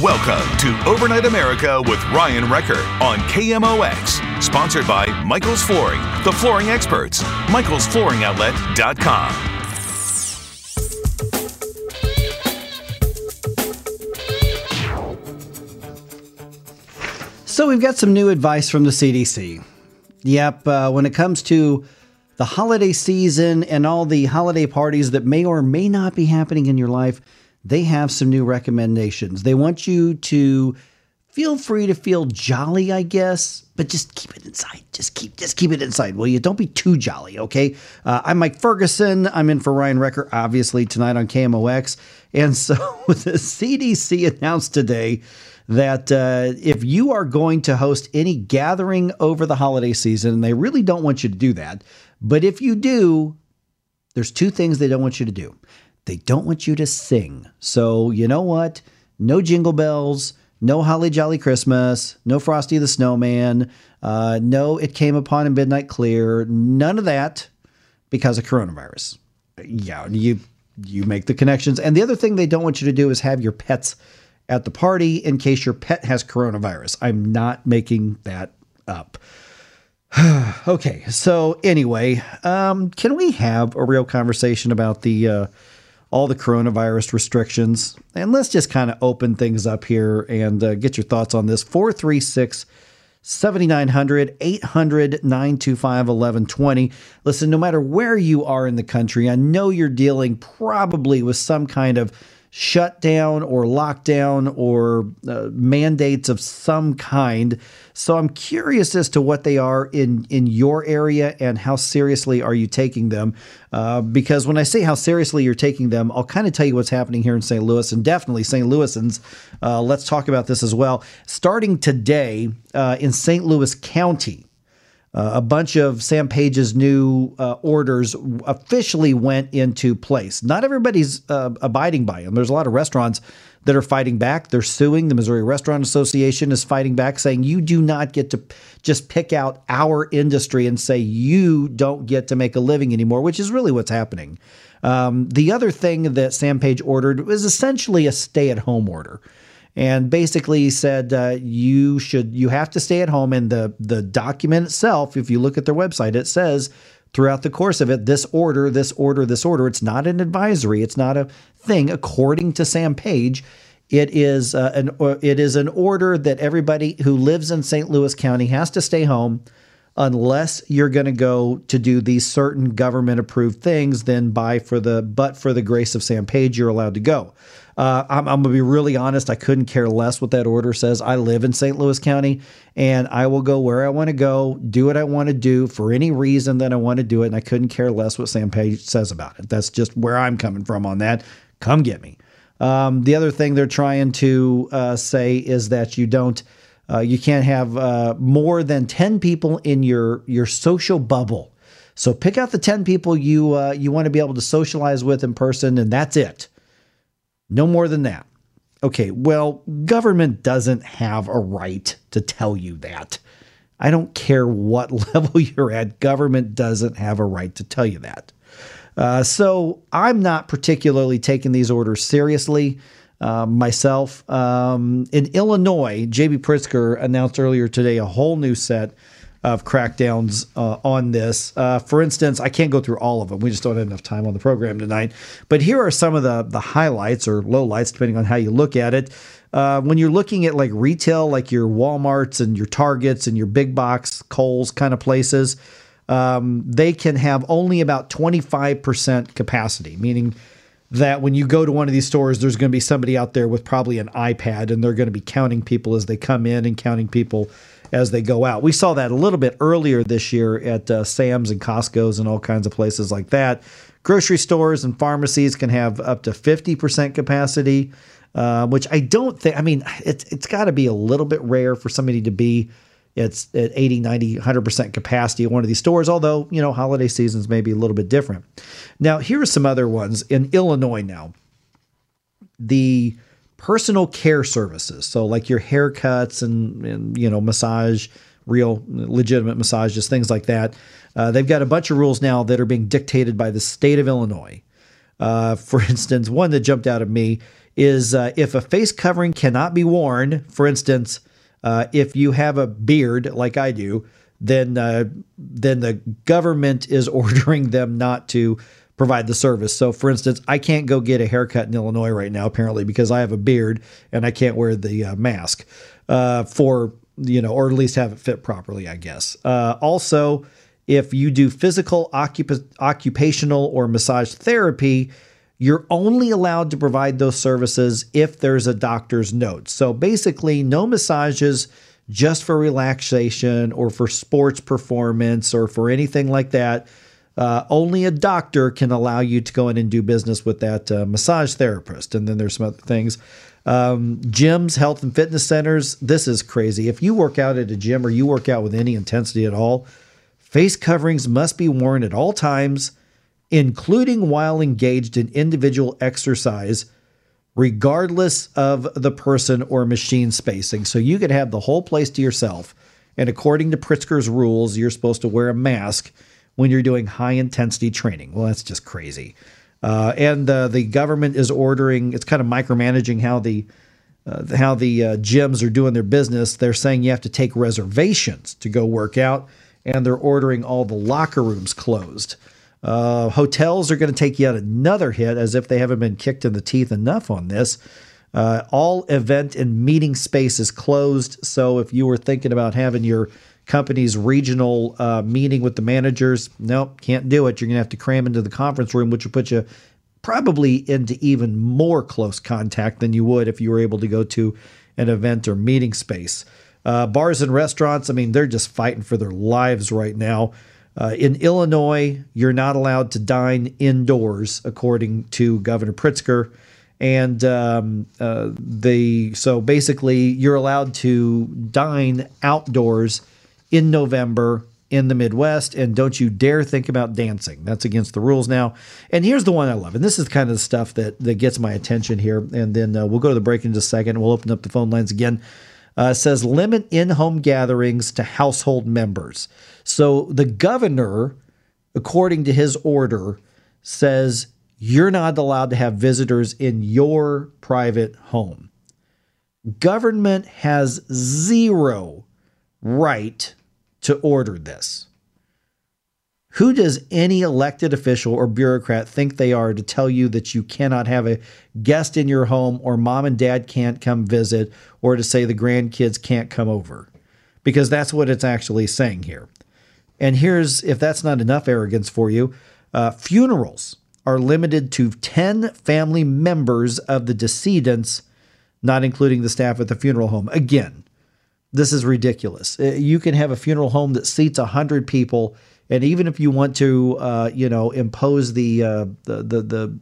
Welcome to Overnight America with Ryan Wrecker on KMOX. Sponsored by Michael's Flooring, the flooring experts. Michael'sFlooringOutlet.com. So we've got some new advice from the CDC. Yep, uh, when it comes to the holiday season and all the holiday parties that may or may not be happening in your life, they have some new recommendations. They want you to feel free to feel jolly, I guess, but just keep it inside. Just keep just keep it inside. Will you? Don't be too jolly, okay? Uh, I'm Mike Ferguson. I'm in for Ryan Wrecker, obviously tonight on KMOX, and so the CDC announced today that uh, if you are going to host any gathering over the holiday season, and they really don't want you to do that, but if you do, there's two things they don't want you to do. They don't want you to sing. So, you know what? No jingle bells, no Holly Jolly Christmas, no Frosty the Snowman, uh, no It Came Upon a Midnight Clear, none of that because of coronavirus. Yeah, you you make the connections. And the other thing they don't want you to do is have your pets at the party in case your pet has coronavirus. I'm not making that up. okay, so anyway, um, can we have a real conversation about the uh, all the coronavirus restrictions? And let's just kind of open things up here and uh, get your thoughts on this. 436 7900 800 925 1120. Listen, no matter where you are in the country, I know you're dealing probably with some kind of shutdown or lockdown or uh, mandates of some kind. So I'm curious as to what they are in in your area and how seriously are you taking them? Uh, because when I say how seriously you're taking them, I'll kind of tell you what's happening here in St. Louis and definitely St. Louisans. Uh, let's talk about this as well. Starting today uh, in St. Louis County. Uh, a bunch of Sam Page's new uh, orders officially went into place. Not everybody's uh, abiding by them. There's a lot of restaurants that are fighting back. They're suing. The Missouri Restaurant Association is fighting back, saying you do not get to just pick out our industry and say you don't get to make a living anymore, which is really what's happening. Um, the other thing that Sam Page ordered was essentially a stay at home order and basically said uh, you should you have to stay at home. And the the document itself if you look at their website it says throughout the course of it this order this order this order it's not an advisory. It's not a thing. According to Sam Page it is uh, an it is an order that everybody who lives in St. Louis County has to stay home unless you're going to go to do these certain government approved things then by for the but for the grace of Sam Page you're allowed to go uh, I'm, I'm going to be really honest. I couldn't care less what that order says. I live in St. Louis County and I will go where I want to go, do what I want to do for any reason that I want to do it. And I couldn't care less what Sam Page says about it. That's just where I'm coming from on that. Come get me. Um, the other thing they're trying to uh, say is that you don't, uh, you can't have uh, more than 10 people in your, your social bubble. So pick out the 10 people you, uh, you want to be able to socialize with in person, and that's it. No more than that. Okay, well, government doesn't have a right to tell you that. I don't care what level you're at, government doesn't have a right to tell you that. Uh, so I'm not particularly taking these orders seriously uh, myself. Um, in Illinois, J.B. Pritzker announced earlier today a whole new set of crackdowns uh, on this. Uh, for instance, I can't go through all of them. We just don't have enough time on the program tonight. But here are some of the the highlights or lowlights, depending on how you look at it. Uh, when you're looking at like retail, like your WalMarts and your Targets and your big box Kohl's kind of places, um, they can have only about 25% capacity, meaning that when you go to one of these stores, there's going to be somebody out there with probably an iPad and they're going to be counting people as they come in and counting people as they go out. We saw that a little bit earlier this year at uh, Sam's and Costco's and all kinds of places like that. Grocery stores and pharmacies can have up to 50% capacity, uh, which I don't think, I mean, it's, it's got to be a little bit rare for somebody to be it's at 80, 90, 100% capacity at one of these stores, although, you know, holiday seasons may be a little bit different. Now, here are some other ones in Illinois now. The personal care services, so like your haircuts and, and you know, massage, real legitimate massages, things like that. Uh, they've got a bunch of rules now that are being dictated by the state of Illinois. Uh, for instance, one that jumped out at me is uh, if a face covering cannot be worn, for instance, uh, if you have a beard like I do, then uh, then the government is ordering them not to provide the service. So, for instance, I can't go get a haircut in Illinois right now, apparently, because I have a beard and I can't wear the uh, mask uh, for you know, or at least have it fit properly, I guess. Uh, also, if you do physical, occup- occupational, or massage therapy, you're only allowed to provide those services if there's a doctor's note. So basically, no massages just for relaxation or for sports performance or for anything like that. Uh, only a doctor can allow you to go in and do business with that uh, massage therapist. And then there's some other things. Um, gyms, health and fitness centers. This is crazy. If you work out at a gym or you work out with any intensity at all, face coverings must be worn at all times including while engaged in individual exercise, regardless of the person or machine spacing. So you could have the whole place to yourself. And according to Pritzker's rules, you're supposed to wear a mask when you're doing high intensity training. Well, that's just crazy. Uh, and uh, the government is ordering, it's kind of micromanaging how the uh, how the uh, gyms are doing their business. They're saying you have to take reservations to go work out, and they're ordering all the locker rooms closed. Uh, hotels are going to take yet another hit as if they haven't been kicked in the teeth enough on this. Uh, all event and meeting space is closed. So if you were thinking about having your company's regional uh, meeting with the managers, nope, can't do it. You're going to have to cram into the conference room, which will put you probably into even more close contact than you would if you were able to go to an event or meeting space. Uh, bars and restaurants, I mean, they're just fighting for their lives right now. Uh, in Illinois, you're not allowed to dine indoors, according to Governor Pritzker. And um, uh, the so basically, you're allowed to dine outdoors in November in the Midwest, and don't you dare think about dancing. That's against the rules now. And here's the one I love, and this is kind of the stuff that that gets my attention here. And then uh, we'll go to the break in just a second. We'll open up the phone lines again. Uh, says limit in-home gatherings to household members. So the governor, according to his order, says you're not allowed to have visitors in your private home. Government has zero right to order this. Who does any elected official or bureaucrat think they are to tell you that you cannot have a guest in your home or mom and dad can't come visit or to say the grandkids can't come over? Because that's what it's actually saying here. And here's if that's not enough arrogance for you uh, funerals are limited to 10 family members of the decedents, not including the staff at the funeral home. Again, this is ridiculous. Uh, you can have a funeral home that seats 100 people. And even if you want to, uh, you know, impose the, uh, the, the the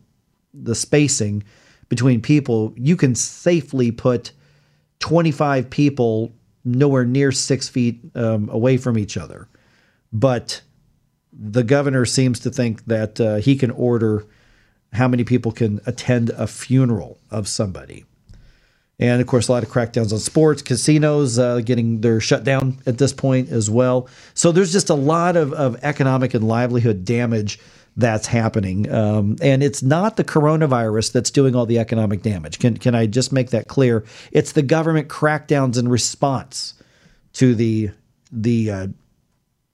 the spacing between people, you can safely put 25 people nowhere near six feet um, away from each other. But the governor seems to think that uh, he can order how many people can attend a funeral of somebody. And of course, a lot of crackdowns on sports, casinos uh, getting their shut down at this point as well. So there's just a lot of, of economic and livelihood damage that's happening. Um, and it's not the coronavirus that's doing all the economic damage. Can, can I just make that clear? It's the government crackdowns in response to the, the uh,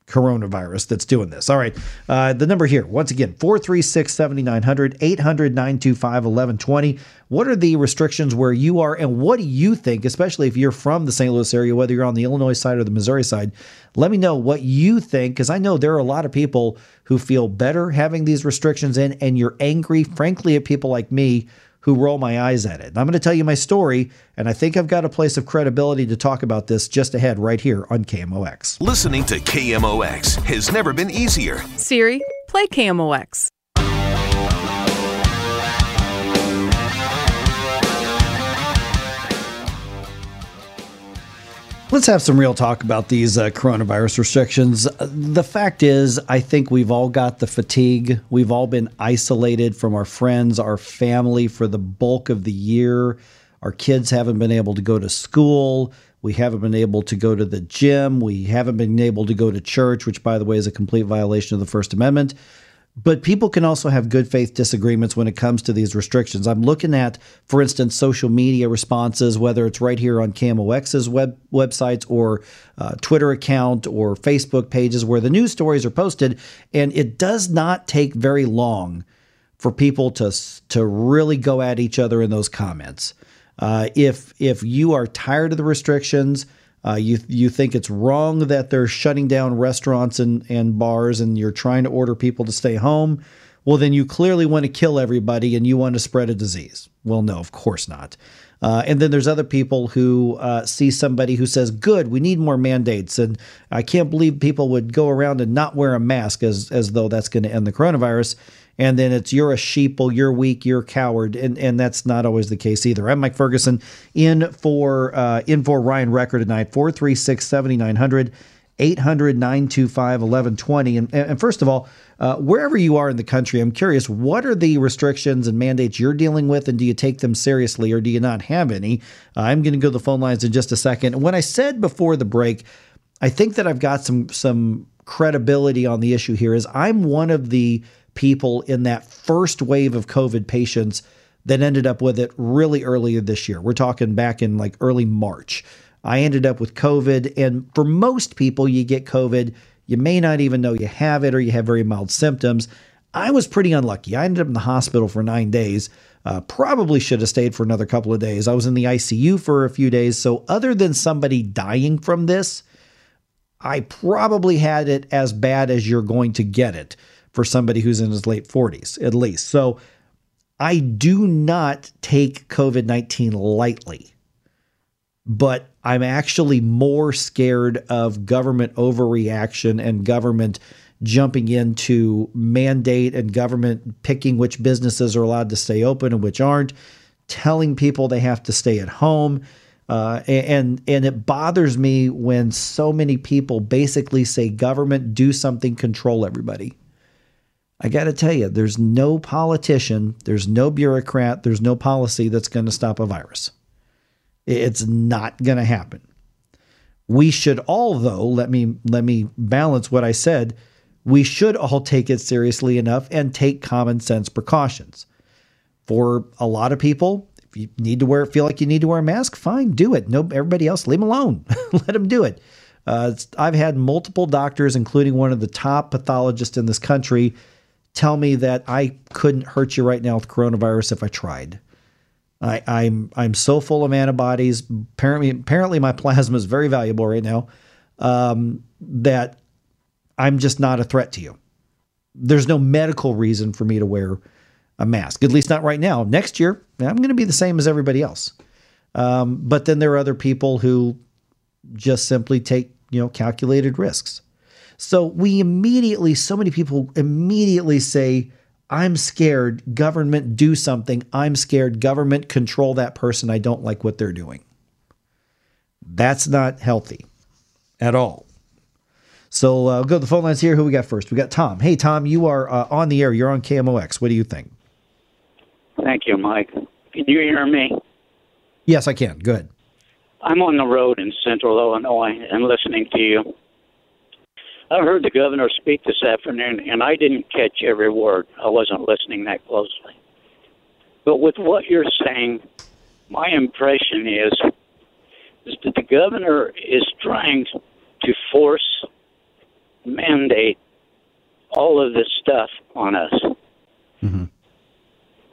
coronavirus that's doing this. All right. Uh, the number here, once again, 436 7900, 800 925 1120. What are the restrictions where you are, and what do you think, especially if you're from the St. Louis area, whether you're on the Illinois side or the Missouri side? Let me know what you think, because I know there are a lot of people who feel better having these restrictions in, and you're angry, frankly, at people like me who roll my eyes at it. And I'm going to tell you my story, and I think I've got a place of credibility to talk about this just ahead right here on KMOX. Listening to KMOX has never been easier. Siri, play KMOX. Let's have some real talk about these uh, coronavirus restrictions. The fact is, I think we've all got the fatigue. We've all been isolated from our friends, our family for the bulk of the year. Our kids haven't been able to go to school. We haven't been able to go to the gym. We haven't been able to go to church, which, by the way, is a complete violation of the First Amendment. But people can also have good faith disagreements when it comes to these restrictions. I'm looking at, for instance, social media responses, whether it's right here on KMOX's web websites or uh, Twitter account or Facebook pages where the news stories are posted, and it does not take very long for people to to really go at each other in those comments. Uh, if if you are tired of the restrictions, uh, you you think it's wrong that they're shutting down restaurants and, and bars and you're trying to order people to stay home. Well, then you clearly want to kill everybody and you want to spread a disease. Well, no, of course not. Uh, and then there's other people who uh, see somebody who says, "Good, we need more mandates," and I can't believe people would go around and not wear a mask as as though that's going to end the coronavirus and then it's you're a sheeple, you're weak, you're coward, and and that's not always the case either. I'm Mike Ferguson in for uh, in for Ryan Wrecker tonight. 436 7900 800 925 1120. And first of all, uh, wherever you are in the country, I'm curious, what are the restrictions and mandates you're dealing with, and do you take them seriously or do you not have any? Uh, I'm going to go to the phone lines in just a second. When I said before the break, I think that I've got some some credibility on the issue here. Is I'm one of the people in that first wave of COVID patients that ended up with it really earlier this year. We're talking back in like early March. I ended up with COVID. And for most people, you get COVID, you may not even know you have it or you have very mild symptoms. I was pretty unlucky. I ended up in the hospital for nine days. Uh, probably should have stayed for another couple of days. I was in the ICU for a few days. So, other than somebody dying from this, I probably had it as bad as you're going to get it for somebody who's in his late 40s, at least. So I do not take COVID 19 lightly, but I'm actually more scared of government overreaction and government jumping into mandate and government picking which businesses are allowed to stay open and which aren't, telling people they have to stay at home. Uh, and and it bothers me when so many people basically say government do something control everybody I got to tell you, there's no politician, there's no bureaucrat, there's no policy that's going to stop a virus. It's not going to happen. We should all, though, let me let me balance what I said. We should all take it seriously enough and take common sense precautions. For a lot of people, if you need to wear, feel like you need to wear a mask, fine, do it. No, everybody else, leave them alone. Let them do it. Uh, I've had multiple doctors, including one of the top pathologists in this country, tell me that I couldn't hurt you right now with coronavirus if I tried. I, I'm, I'm so full of antibodies. Apparently, apparently my plasma is very valuable right now. Um, that I'm just not a threat to you. There's no medical reason for me to wear a mask, at least not right now. Next year, I'm going to be the same as everybody else. Um, but then there are other people who just simply take you know calculated risks. So we immediately, so many people immediately say, I'm scared, government do something. I'm scared, government control that person. I don't like what they're doing. That's not healthy at all. So uh, go to the phone lines here. Who we got first? We got Tom. Hey, Tom, you are uh, on the air. You're on KMOX. What do you think? Thank you, Mike. Can you hear me? Yes, I can. Good. I'm on the road in central Illinois and listening to you. I heard the governor speak this afternoon, and I didn't catch every word. I wasn't listening that closely. But with what you're saying, my impression is, is that the governor is trying to force mandate all of this stuff on us. Mm-hmm.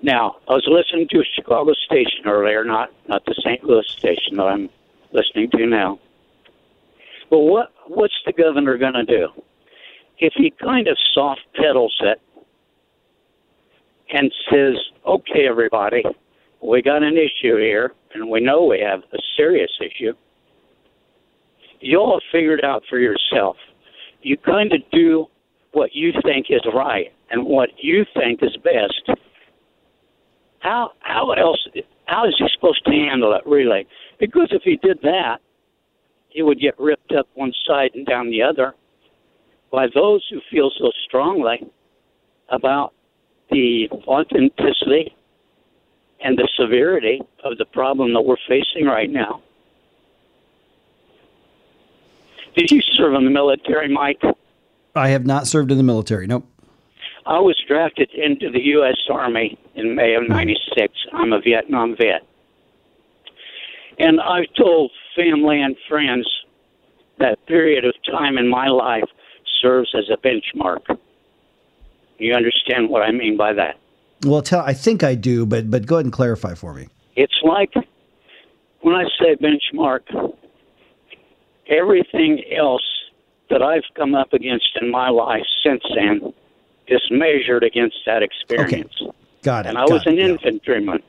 Now, I was listening to a Chicago station earlier, not not the St. Louis station that I'm listening to now. But what what's the governor going to do? If he kind of soft pedals it and says, "Okay, everybody, we got an issue here, and we know we have a serious issue. You all figure it out for yourself. You kind of do what you think is right and what you think is best." How how else how is he supposed to handle it really? Because if he did that, he would get ripped up one side and down the other by those who feel so strongly about the authenticity and the severity of the problem that we're facing right now. Did you serve in the military, Mike? I have not served in the military. Nope. I was drafted into the U.S. Army in May of '96. I'm a Vietnam vet. And I've told family and friends that period of time in my life serves as a benchmark. You understand what I mean by that? Well, tell I think I do, but but go ahead and clarify for me. It's like when I say benchmark, everything else that I've come up against in my life since then is measured against that experience. Got it. And I got was an it, yeah. infantryman.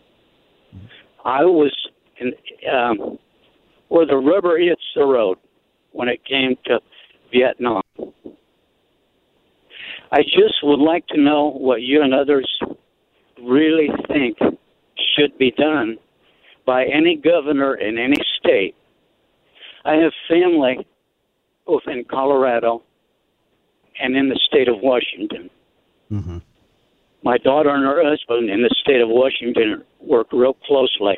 I was in, um, where the rubber hits the road when it came to Vietnam. I just would like to know what you and others really think should be done by any governor in any state. I have family both in Colorado and in the state of Washington. Mm-hmm. My daughter and her husband in the state of Washington work real closely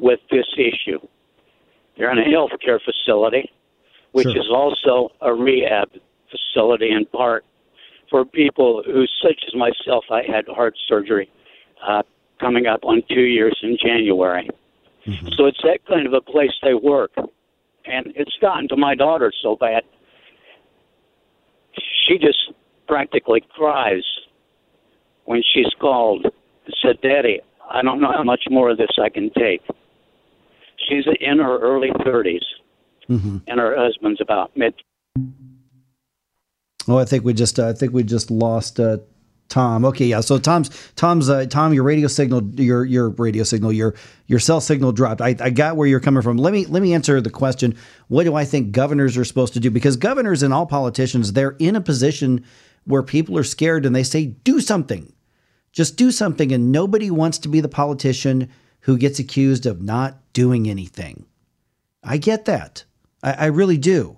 with this issue. They're in a health care facility, which Sure. is also a rehab facility in part for people who, such as myself, I had heart surgery uh, coming up on two years in January. So it's that kind of a place they work. And it's gotten to my daughter so bad. She just practically cries when she's called and said, Daddy, I don't know how much more of this I can take. She's in her early 30s, and her husband's about mid Oh, I think we just uh, I think we just lost uh, Tom. Okay, yeah. So Tom's Tom's uh, Tom, your radio signal, your your radio signal, your your cell signal dropped. I, I got where you're coming from. Let me let me answer the question. What do I think governors are supposed to do? Because governors and all politicians, they're in a position where people are scared and they say, "Do something." Just do something, and nobody wants to be the politician who gets accused of not doing anything. I get that. I, I really do.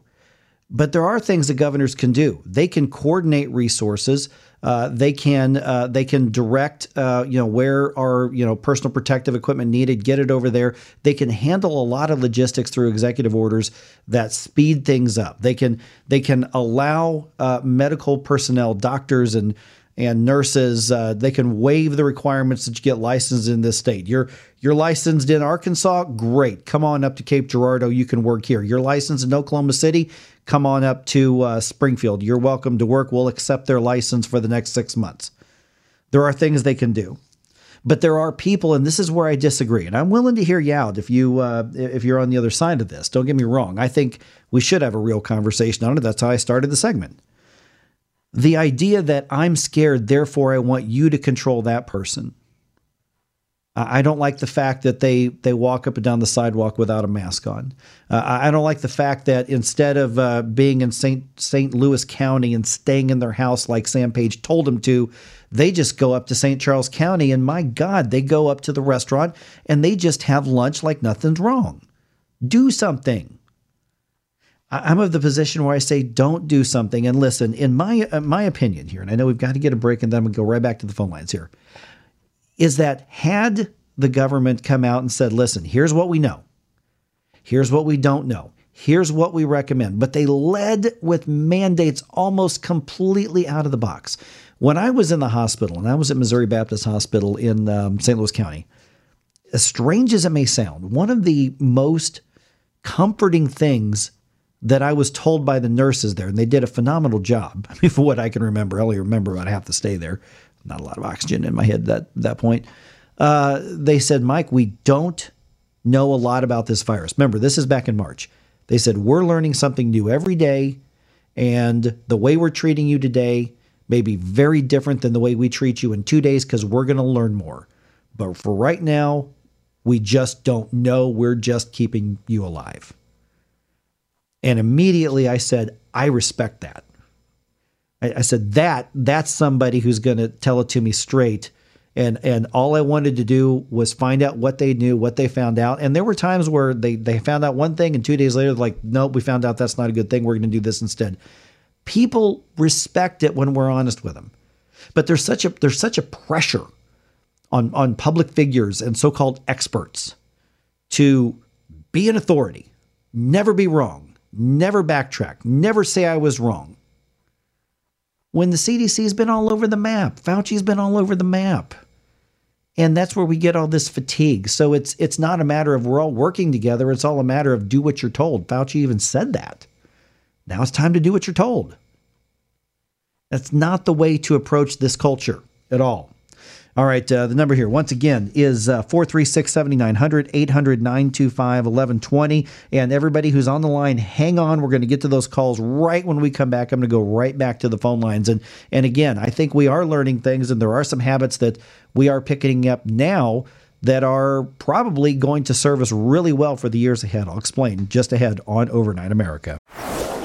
But there are things that governors can do. They can coordinate resources. Uh, they can uh, they can direct uh, you know where are you know personal protective equipment needed, get it over there. They can handle a lot of logistics through executive orders that speed things up. They can they can allow uh, medical personnel, doctors and and nurses uh, they can waive the requirements that you get licensed in this state. You're you're licensed in Arkansas, great. Come on up to Cape Girardeau. You can work here. You're licensed in Oklahoma City. Come on up to uh, Springfield. You're welcome to work. We'll accept their license for the next six months. There are things they can do, but there are people, and this is where I disagree. And I'm willing to hear you out if you uh, if you're on the other side of this. Don't get me wrong. I think we should have a real conversation on it. That's how I started the segment the idea that I'm scared, therefore I want you to control that person. I don't like the fact that they they walk up and down the sidewalk without a mask on. Uh, I don't like the fact that instead of uh, being in St. St. Louis County and staying in their house like Sam Page told them to, they just go up to St. Charles County and my God, they go up to the restaurant and they just have lunch like nothing's wrong. Do something. I'm of the position where I say don't do something. And listen, in my uh, my opinion here, and I know we've got to get a break, and then we'll go right back to the phone lines here. Is that had the government come out and said, "Listen, here's what we know, here's what we don't know, here's what we recommend," but they led with mandates almost completely out of the box. When I was in the hospital, and I was at Missouri Baptist Hospital in um, St. Louis County, as strange as it may sound, one of the most comforting things that I was told by the nurses there, and they did a phenomenal job. I mean, for what I can remember, I only remember about half the stay there. Not a lot of oxygen in my head that that point. Uh, they said, Mike, we don't know a lot about this virus. Remember, this is back in March. They said we're learning something new every day, and the way we're treating you today may be very different than the way we treat you in two days because we're going to learn more. But for right now, we just don't know. We're just keeping you alive. And immediately I said, I respect that. I, I said, that that's somebody who's going to tell it to me straight. And and all I wanted to do was find out what they knew, what they found out. And there were times where they they found out one thing and two days later, like, nope, we found out that's not a good thing. We're going to do this instead. People respect it when we're honest with them. But there's such a there's such a pressure on on public figures and so-called experts to be an authority, never be wrong, never backtrack, never say I was wrong. When the CDC's been all over the map, Fauci's been all over the map. And that's where we get all this fatigue. So it's it's not a matter of we're all working together, it's all a matter of do what you're told. Fauci even said that. Now it's time to do what you're told. That's not the way to approach this culture at all. All right, uh, the number here, once again, is uh, 436 7900 800 925 1120. And everybody who's on the line, hang on. We're going to get to those calls right when we come back. I'm going to go right back to the phone lines. And, and again, I think we are learning things, and there are some habits that we are picking up now that are probably going to serve us really well for the years ahead. I'll explain just ahead on Overnight America.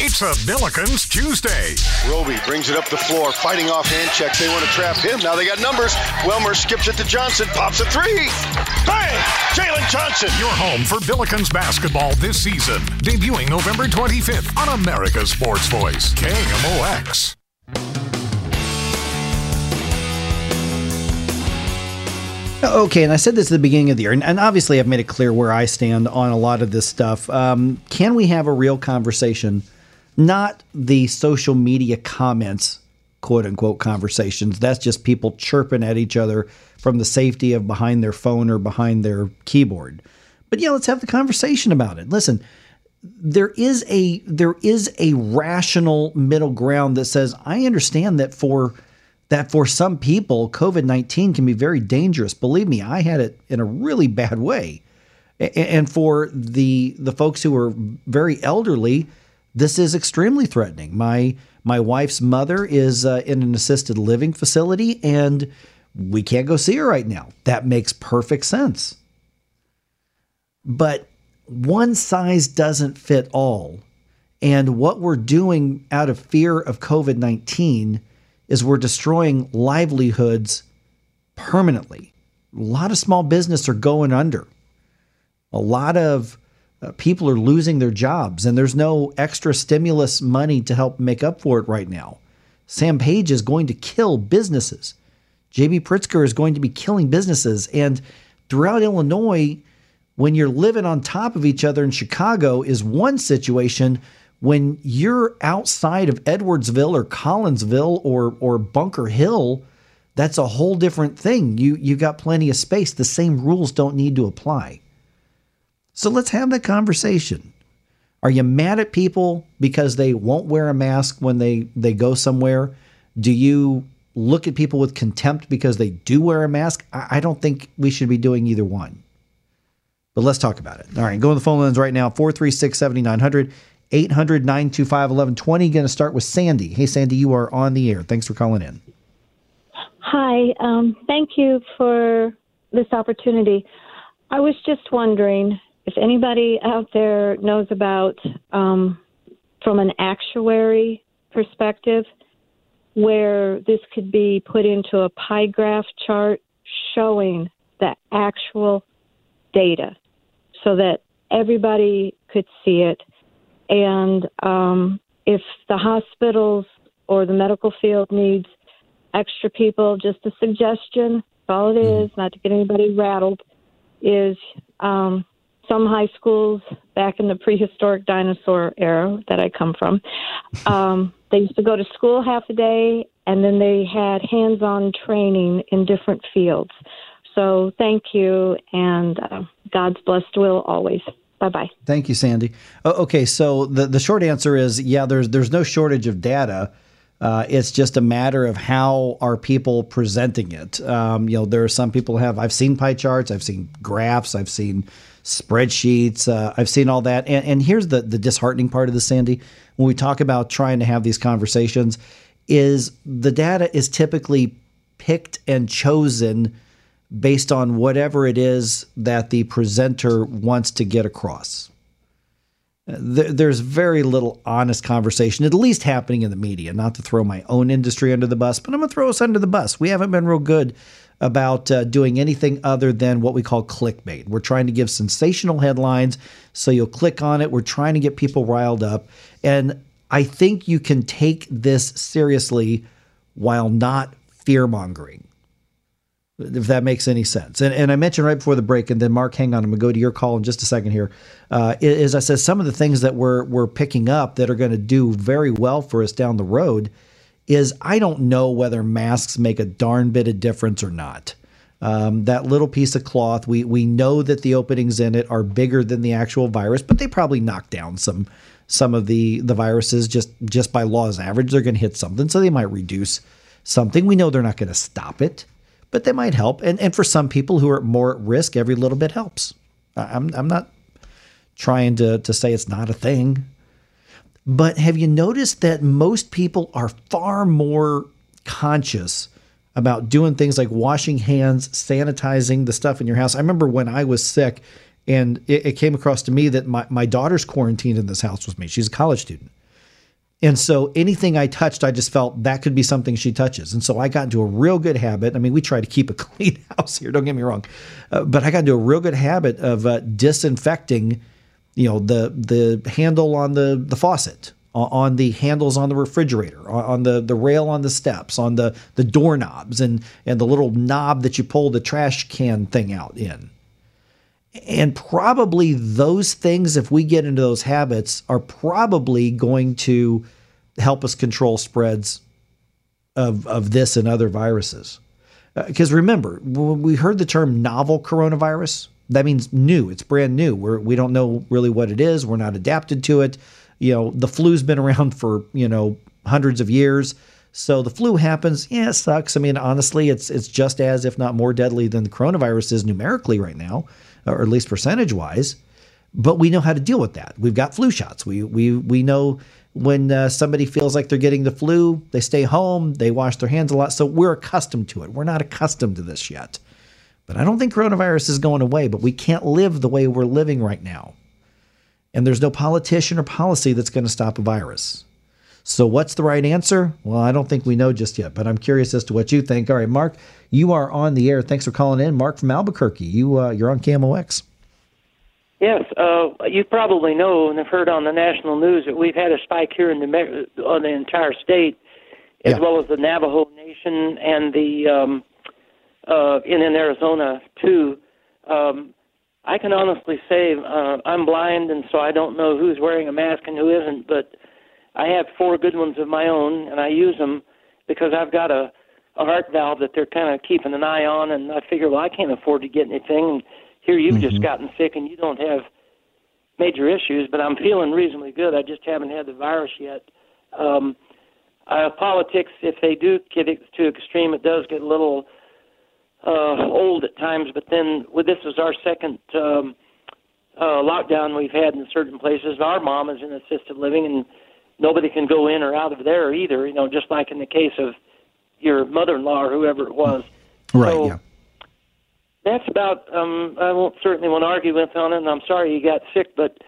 It's a Billikens Tuesday. Roby brings it up the floor, fighting off hand checks. They want to trap him. Now they got numbers. Welmer skips it to Johnson, pops a three. Bang! Jalen Johnson. Your home for Billikens basketball this season. Debuting November 25th on America's Sports Voice, KMOX. Okay, and I said this at the beginning of the year, and, and obviously I've made it clear where I stand on a lot of this stuff. Um, can we have a real conversation? Not the social media comments, quote unquote conversations. That's just people chirping at each other from the safety of behind their phone or behind their keyboard. But yeah, let's have the conversation about it. Listen, there is a there is a rational middle ground that says I understand that for that for some people, COVID 19 can be very dangerous. Believe me, I had it in a really bad way. And for the the folks who are very elderly, this is extremely threatening. My my wife's mother is uh, in an assisted living facility, and we can't go see her right now. That makes perfect sense. But one size doesn't fit all. And what we're doing out of fear of COVID 19 is we're destroying livelihoods permanently. A lot of small business are going under. A lot of uh, people are losing their jobs, and there's no extra stimulus money to help make up for it right now. Sam Page is going to kill businesses. JB Pritzker is going to be killing businesses. And throughout Illinois, when you're living on top of each other in Chicago, is one situation when you're outside of Edwardsville or Collinsville or or Bunker Hill, that's a whole different thing. You you got plenty of space. The same rules don't need to apply. So let's have that conversation. Are you mad at people because they won't wear a mask when they they go somewhere? Do you look at people with contempt because they do wear a mask? I, I don't think we should be doing either one. But let's talk about it. All right, go on the phone lines right now 436 7900 800 925 1120. Going to start with Sandy. Hey, Sandy, you are on the air. Thanks for calling in. Hi. Um, thank you for this opportunity. I was just wondering if anybody out there knows about, um, from an actuary perspective, where this could be put into a pie graph chart showing the actual data so that everybody could see it. And um, if the hospitals or the medical field needs extra people, just a suggestion, all it is, not to get anybody rattled, is um, some high schools back in the prehistoric dinosaur era that I come from, um, they used to go to school half a day and then they had hands on training in different fields. So thank you and uh, God's blessed will always. Bye bye. Thank you, Sandy. okay, so the, the short answer is yeah, there's, there's no shortage of data. Uh, it's just a matter of how are people presenting it. Um, you know, there are some people have. I've seen pie charts, I've seen graphs, I've seen spreadsheets, uh, I've seen all that. And, and here's the the disheartening part of this, Sandy. When we talk about trying to have these conversations, is the data is typically picked and chosen based on whatever it is that the presenter wants to get across there's very little honest conversation, at least happening in the media. Not to throw my own industry under the bus, but I'm going to throw us under the bus. We haven't been real good about uh, doing anything other than what we call clickbait. We're trying to give sensational headlines so you'll click on it. We're trying to get people riled up. And I think you can take this seriously while not fear mongering if that makes any sense. And, and I mentioned right before the break, and then Mark, hang on, I'm going to go to your call in just a second here. Uh, is I said some of the things that we're we're picking up that are going to do very well for us down the road is I don't know whether masks make a darn bit of difference or not. Um, that little piece of cloth, we we know that the openings in it are bigger than the actual virus, but they probably knock down some some of the the viruses just just by law's average. They're going to hit something, so they might reduce something. We know they're not going to stop it but they might help. And and for some people who are more at risk, every little bit helps. I'm I'm not trying to to say it's not a thing. But have you noticed that most people are far more conscious about doing things like washing hands, sanitizing the stuff in your house? I remember when I was sick and it, it came across to me that my, my daughter's quarantined in this house with me. She's a college student. And so anything I touched, I just felt that could be something she touches. And so I got into a real good habit. I mean, we try to keep a clean house here, don't get me wrong. Uh, but I got into a real good habit of uh, disinfecting, you know, the the handle on the the faucet, on the handles on the refrigerator, on the the rail on the steps, on the the doorknobs and and the little knob that you pull the trash can thing out in. And probably those things, if we get into those habits, are probably going to help us control spreads of, of this and other viruses. Because uh, remember, when we heard the term novel coronavirus, that means new. It's brand new. We're, we don't know really what it is. We're not adapted to it. You know, the flu's been around for, you know, hundreds of years. So the flu happens. Yeah, it sucks. I mean, honestly, it's it's just as, if not more deadly than the coronavirus is numerically right now or at least percentage wise. But we know how to deal with that. We've got flu shots. We we we know when uh, somebody feels like they're getting the flu, they stay home, they wash their hands a lot. So we're accustomed to it. We're not accustomed to this yet. But I don't think coronavirus is going away, but we can't live the way we're living right now. And there's no politician or policy that's going to stop a virus. So, what's the right answer? Well, I don't think we know just yet, but I'm curious as to what you think. All right, Mark, you are on the air. Thanks for calling in, Mark from Albuquerque. You uh, you're on KMOX. Yes, uh, you probably know and have heard on the national news that we've had a spike here in the on the entire state, as yeah. well as the Navajo Nation and the um, uh, in in Arizona too. Um, I can honestly say uh, I'm blind, and so I don't know who's wearing a mask and who isn't. But I have four good ones of my own, and I use them because I've got a, a heart valve that they're kind of keeping an eye on, and I figure, well, I can't afford to get anything. And here you've mm-hmm. just gotten sick, and you don't have major issues, but I'm feeling reasonably good. I just haven't had the virus yet. Um, uh, politics, if they do get it to extreme, it does get a little uh, old at times. But then, well, this is our second um, uh, lockdown we've had in certain places. Our mom is in assisted living, and nobody can go in or out of there either. You know, just like in the case of your mother-in-law or whoever it was. Right. So, yeah. that's about. Um, I won't certainly want to argue with on it, and I'm sorry you got sick, but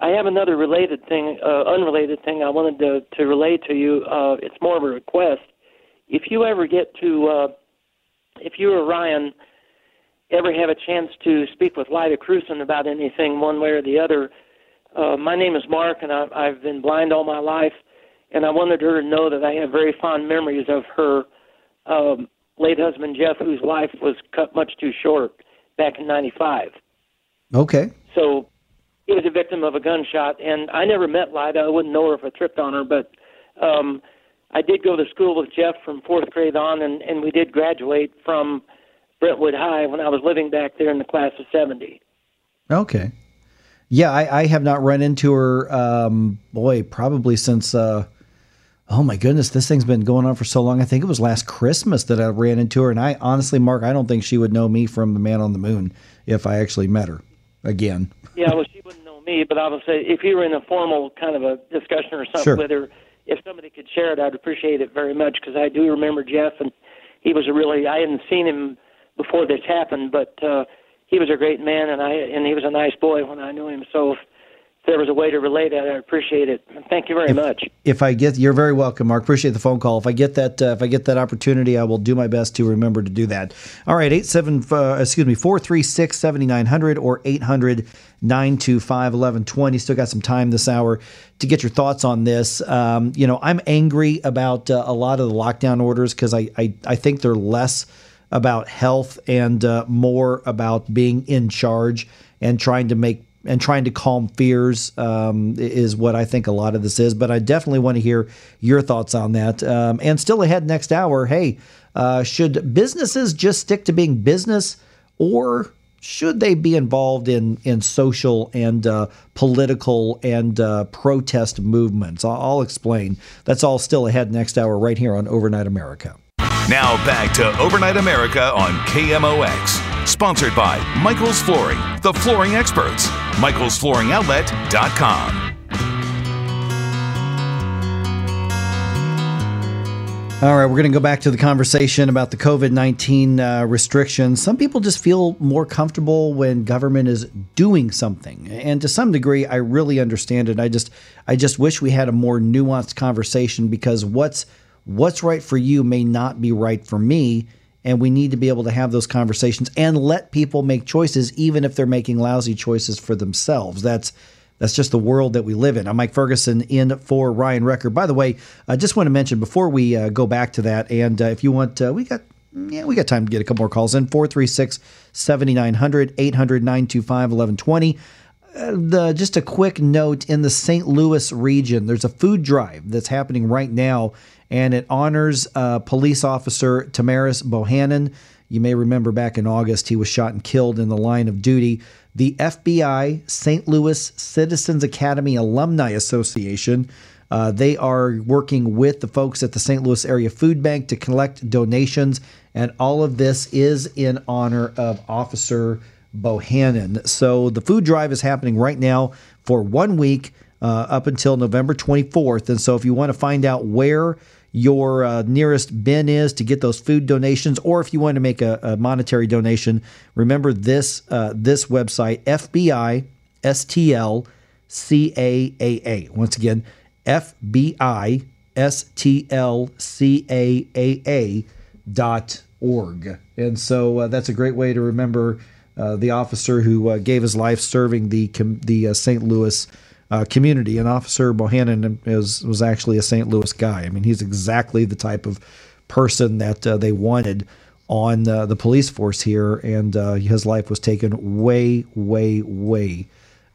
I have another related thing, uh, unrelated thing I wanted to to relay to you. Uh, it's more of a request. If you ever get to, uh, if you or Ryan ever have a chance to speak with Lyda Cruson about anything, one way or the other, uh, my name is Mark, and I, I've been blind all my life, and I wanted her to know that I have very fond memories of her um, late husband Jeff, whose life was cut much too short back in '95. Okay. So he was a victim of a gunshot, and I never met Lyda. I wouldn't know her if I tripped on her, but um, I did go to school with Jeff from fourth grade on, and, and we did graduate from Brentwood High when I was living back there in the class of '70. Okay. Yeah, I, I have not run into her. Um, boy, probably since. Uh, oh my goodness, this thing's been going on for so long. I think it was last Christmas that I ran into her, and I honestly, Mark, I don't think she would know me from the Man on the Moon if I actually met her again. yeah, well, she wouldn't know me, but I would say if you were in a formal kind of a discussion or something Sure. with her, if somebody could share it, I'd appreciate it very much because I do remember Jeff, and he was a really I hadn't seen him before this happened, but uh, he was a great man, and I and he was a nice boy when I knew him. So there was a way to relate that, I'd appreciate it. Thank you very much. If I get, you're very welcome, Mark. Appreciate the phone call. If I get that, uh, if I get that opportunity, I will do my best to remember to do that. All right, eight seven, uh, excuse me, four three six seventy nine hundred or 800 925 1120. Still got some time this hour to get your thoughts on this. Um, you know, I'm angry about uh, a lot of the lockdown orders because I, I I think they're less about health and uh, more about being in charge and trying to make and trying to calm fears um, is what I think a lot of this is. But I definitely want to hear your thoughts on that. Um, and still ahead next hour, hey, uh, should businesses just stick to being business, or should they be involved in in social and uh, political and uh, protest movements? I'll, I'll explain. That's all still ahead next hour, right here on Overnight America. Now back to Overnight America on KMOX. Sponsored by Michael's Flooring, the flooring experts. Michael'sFlooringOutlet.com. All right, we're going to go back to the conversation about the COVID 19 uh, restrictions. Some people just feel more comfortable when government is doing something. And to some degree, I really understand it. I just, I just wish we had a more nuanced conversation because what's, what's right for you may not be right for me. And we need to be able to have those conversations and let people make choices, even if they're making lousy choices for themselves. That's, that's just the world that we live in. I'm Mike Ferguson in for Ryan Wrecker. By the way, I just want to mention before we uh, go back to that, and uh, if you want, uh, we got yeah, we got time to get a couple more calls in 436 7900 800 925 1120. Uh, The, just a quick note in the St. Louis region, there's a food drive that's happening right now, and it honors uh, police officer Tamarris Bohannon. You may remember back in August, he was shot and killed in the line of duty. The FBI St. Louis Citizens Academy Alumni Association. Uh, they are working with the folks at the St. Louis Area Food Bank to collect donations, and all of this is in honor of Officer Bohannon. So the food drive is happening right now for one week uh, up until November 24th. And so if you want to find out where your uh, nearest bin is to get those food donations, or if you want to make a, a monetary donation, remember this uh, this website FBI STL CAAA. Once again, FBI STL CAAA dot org. And so uh, that's a great way to remember uh, the officer who uh, gave his life serving the the St. Louis uh, community. And Officer Bohannon is, was actually a St. Louis guy. I mean, he's exactly the type of person that uh, they wanted on uh, the police force here, and uh, his life was taken way, way, way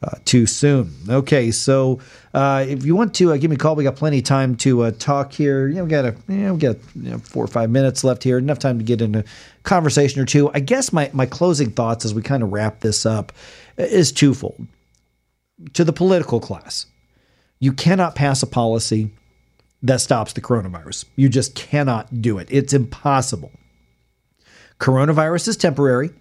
uh, too soon. Okay, so uh, if you want to give me a call, we got plenty of time to talk here. You know, we got a, you know, we got you know, four or five minutes left here, enough time to get into conversation or two. I guess my my closing thoughts as we kind of wrap this up is twofold. To the political class, you cannot pass a policy that stops the coronavirus. You just cannot do it. It's impossible. Coronavirus is temporary.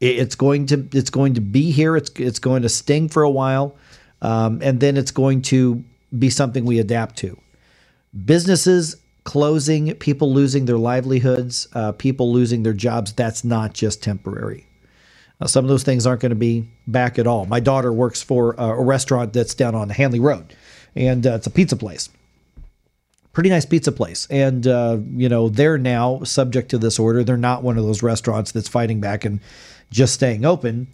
It's going to it's going to be here. It's it's going to sting for a while, um, and then it's going to be something we adapt to. Businesses closing, people losing their livelihoods, uh, people losing their jobs. That's not just temporary. Uh, some of those things aren't going to be back at all. My daughter works for uh, a restaurant that's down on Hanley Road, and uh, it's a pizza place. Pretty nice pizza place. And, uh, you know, they're now subject to this order. They're not one of those restaurants that's fighting back and just staying open.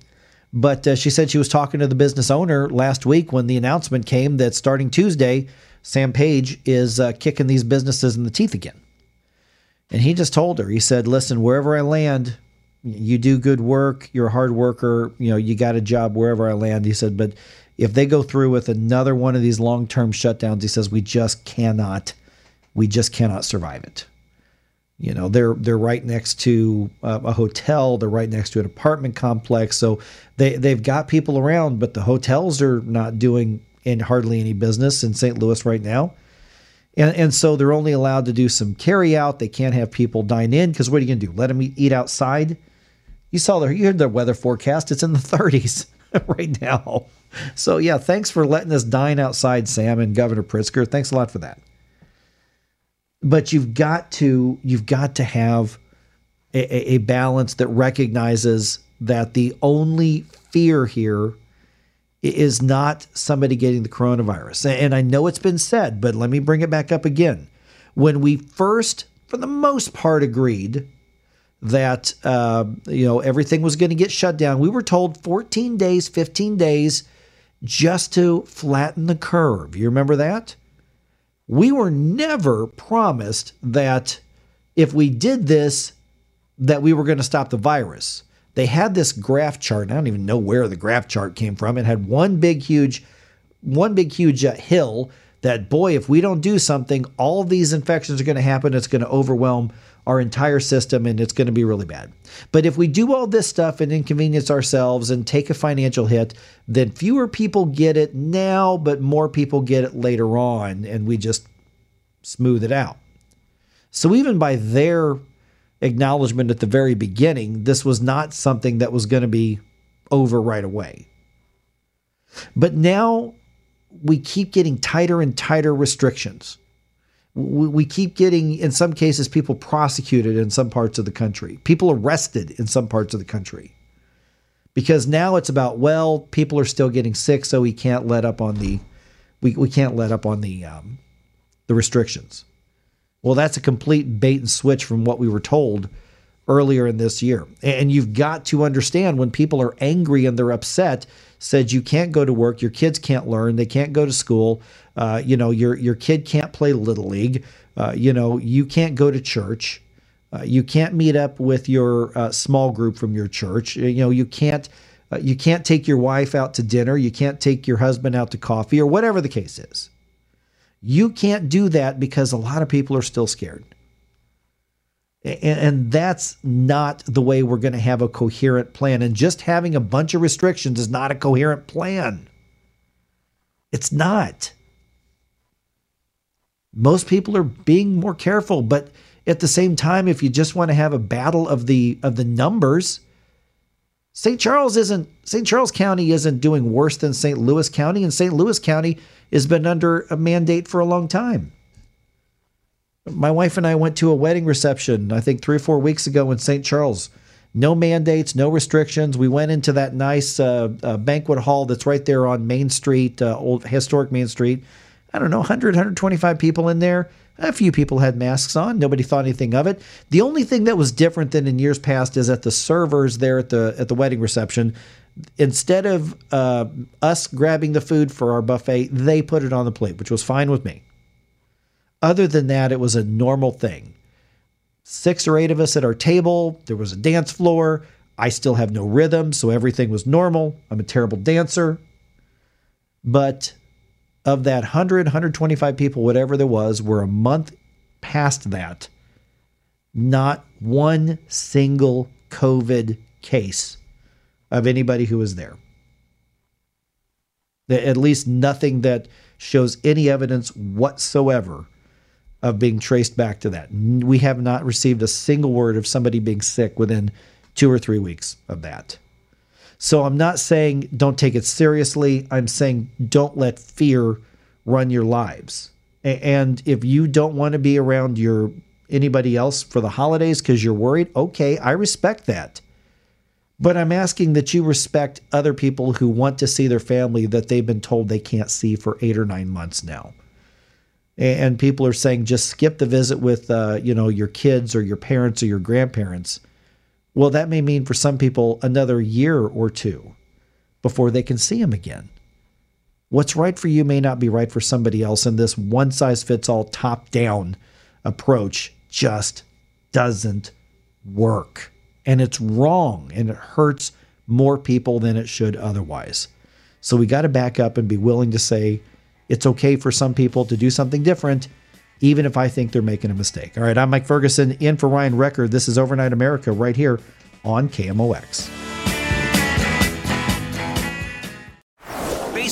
But uh, she said she was talking to the business owner last week when the announcement came that starting Tuesday, Sam Page is uh, kicking these businesses in the teeth again. And he just told her, he said, listen, wherever I land, you do good work, you're a hard worker, you know, you got a job wherever I land. He said, but if they go through with another one of these long term shutdowns, he says, we just cannot we just cannot survive it. You know, they're they're right next to a, hotel. They're right next to an apartment complex. So they they've got people around, but the hotels are not doing in hardly any business in St. Louis right now. And, and so they're only allowed to do some carry out. They can't have people dine in because what are you going to do? Let them eat outside? You saw their you heard their weather forecast. It's in the 30s right now. So yeah, thanks for letting us dine outside, Sam and Governor Pritzker. Thanks a lot for that but you've got to you've got to have a, a, balance that recognizes that the only fear here is not somebody getting the coronavirus. And I know it's been said, but let me bring it back up again. When we first, for the most part, agreed that uh, you know everything was going to get shut down, we were told 14 days, 15 days, just to flatten the curve. You remember that? we were never promised that if we did this, that we were going to stop the virus. They had this graph chart. I don't even know where the graph chart came from. It had one big, huge, one big, huge uh, hill that, boy, if we don't do something, all these infections are going to happen. It's going to overwhelm our entire system and it's going to be really bad. But if we do all this stuff and inconvenience ourselves and take a financial hit, then fewer people get it now, but more people get it later on and we just smooth it out. So even by their acknowledgement at the very beginning, this was not something that was going to be over right away. But now we keep getting tighter and tighter restrictions we keep getting, in some cases, people prosecuted in some parts of the country, people arrested in some parts of the country. Because now it's about, well, people are still getting sick, so we can't let up on the, we, we can't let up on the, um, the restrictions. Well, that's a complete bait and switch from what we were told earlier in this year. And you've got to understand when people are angry and they're upset, said you can't go to work, your kids can't learn, they can't go to school, uh, you know, your your kid can't play little league, uh, you know, you can't go to church, uh, you can't meet up with your uh, small group from your church, you know, you can't. Uh, you can't take your wife out to dinner. You can't take your husband out to coffee or whatever the case is. You can't do that because a lot of people are still scared. And, that's not the way we're going to have a coherent plan. And just having a bunch of restrictions is not a coherent plan. It's not. Most people are being more careful, but at the same time, if you just want to have a battle of the of the numbers, St. Charles isn't St. Charles County isn't doing worse than St. Louis County, and St. Louis County has been under a mandate for a long time. My wife and I went to a wedding reception, I think three or four weeks ago in St. Charles. No mandates, no restrictions. We went into that nice uh, uh, banquet hall that's right there on Main Street, uh, old historic Main Street. I don't know, 100, 125 people in there. A few people had masks on. Nobody thought anything of it. The only thing that was different than in years past is that the servers there at the at the wedding reception, instead of uh, us grabbing the food for our buffet, they put it on the plate, which was fine with me. Other than that, it was a normal thing. Six or eight of us at our table. There was a dance floor. I still have no rhythm, so everything was normal. I'm a terrible dancer. But of that 100, 125 people, whatever there was, we're a month past that. Not one single COVID case of anybody who was there. At least nothing that shows any evidence whatsoever of being traced back to that. We have not received a single word of somebody being sick within two or three weeks of that. So I'm not saying don't take it seriously. I'm saying don't let fear run your lives. And if you don't want to be around your anybody else for the holidays because you're worried, okay, I respect that. But I'm asking that you respect other people who want to see their family that they've been told they can't see for eight or nine months now. And people are saying just skip the visit with, uh, you know, your kids or your parents or your grandparents. Well, that may mean for some people another year or two before they can see him again. What's right for you may not be right for somebody else, and this one size fits all top down approach just doesn't work. And it's wrong and it hurts more people than it should otherwise. So we got to back up and be willing to say it's okay for some people to do something different, even if I think they're making a mistake. All right, I'm Mike Ferguson in for Ryan Wrecker. This is Overnight America right here on KMOX.